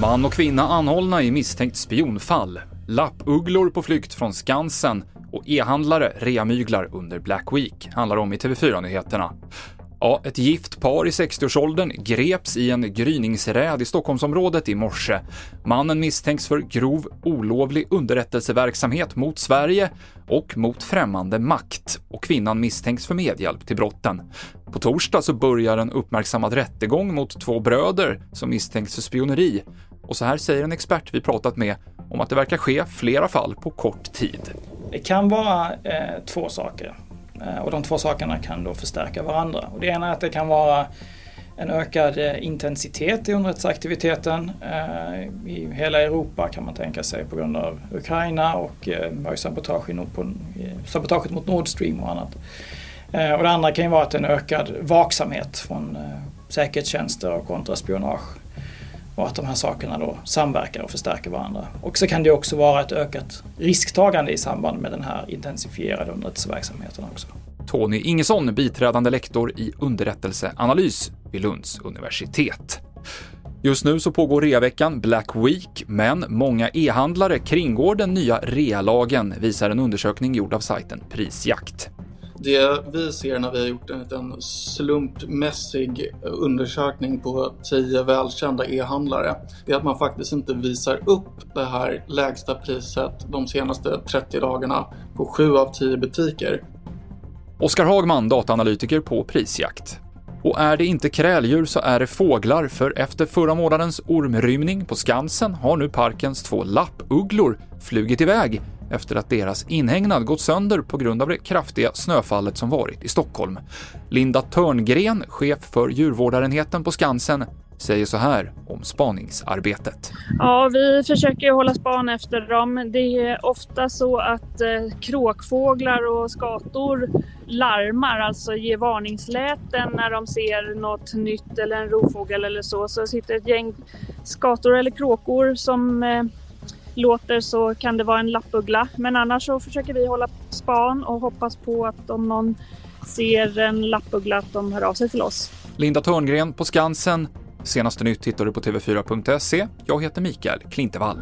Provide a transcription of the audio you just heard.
Man och kvinna anhållna i misstänkt spionfall. Lappugglor på flykt från Skansen och e-handlare reamyglar under Black Week, handlar om i TV4-nyheterna. Ja, ett gift par i 60-årsåldern greps i en gryningsräd i Stockholmsområdet i morse. Mannen misstänks för grov olovlig underrättelseverksamhet mot Sverige och mot främmande makt och kvinnan misstänks för medhjälp till brotten. På torsdag så börjar en uppmärksammad rättegång mot två bröder som misstänks för spioneri. Och så här säger en expert vi pratat med om att det verkar ske flera fall på kort tid. Det kan vara eh, två saker. Eh, och de två sakerna kan då förstärka varandra. Och det ena är att det kan vara en ökad eh, intensitet i underrättelseaktiviteten eh, i hela Europa kan man tänka sig på grund av Ukraina och sabotage sabotaget mot Nord Stream och annat. Och det andra kan ju vara att en ökad vaksamhet från säkerhetstjänster och kontraspionage och att de här sakerna då samverkar och förstärker varandra. Och så kan det också vara ett ökat risktagande i samband med den här intensifierade underrättelseverksamheten också. Tony Ingesson, biträdande lektor i underrättelseanalys vid Lunds universitet. Just nu så pågår reaveckan Black Week, men många e-handlare kringgår den nya realagen, visar en undersökning gjord av sajten Prisjakt. Det vi ser när vi har gjort en liten slumpmässig undersökning på 10 välkända e-handlare, det är att man faktiskt inte visar upp det här lägsta priset de senaste 30 dagarna på 7 av 10 butiker. Oskar Hagman, dataanalytiker på Prisjakt. Och är det inte kräldjur så är det fåglar, för efter förra månadens ormrymning på Skansen har nu parkens två lappugglor flugit iväg efter att deras inhägnad gått sönder på grund av det kraftiga snöfallet som varit i Stockholm. Linda Törngren, chef för djurvårdarenheten på Skansen, säger så här om spaningsarbetet. Ja, vi försöker hålla span efter dem. Det är ofta så att eh, kråkfåglar och skator larmar, alltså ger varningsläten när de ser något nytt eller en rovfågel eller så. Så sitter ett gäng skator eller kråkor som eh, låter så kan det vara en lappuggla. Men annars så försöker vi hålla span och hoppas på att om någon ser en lappuggla att de hör av sig till oss. Linda Törngren på Skansen. Senaste nytt hittar du på tv4.se. Jag heter Mikael Klintevall.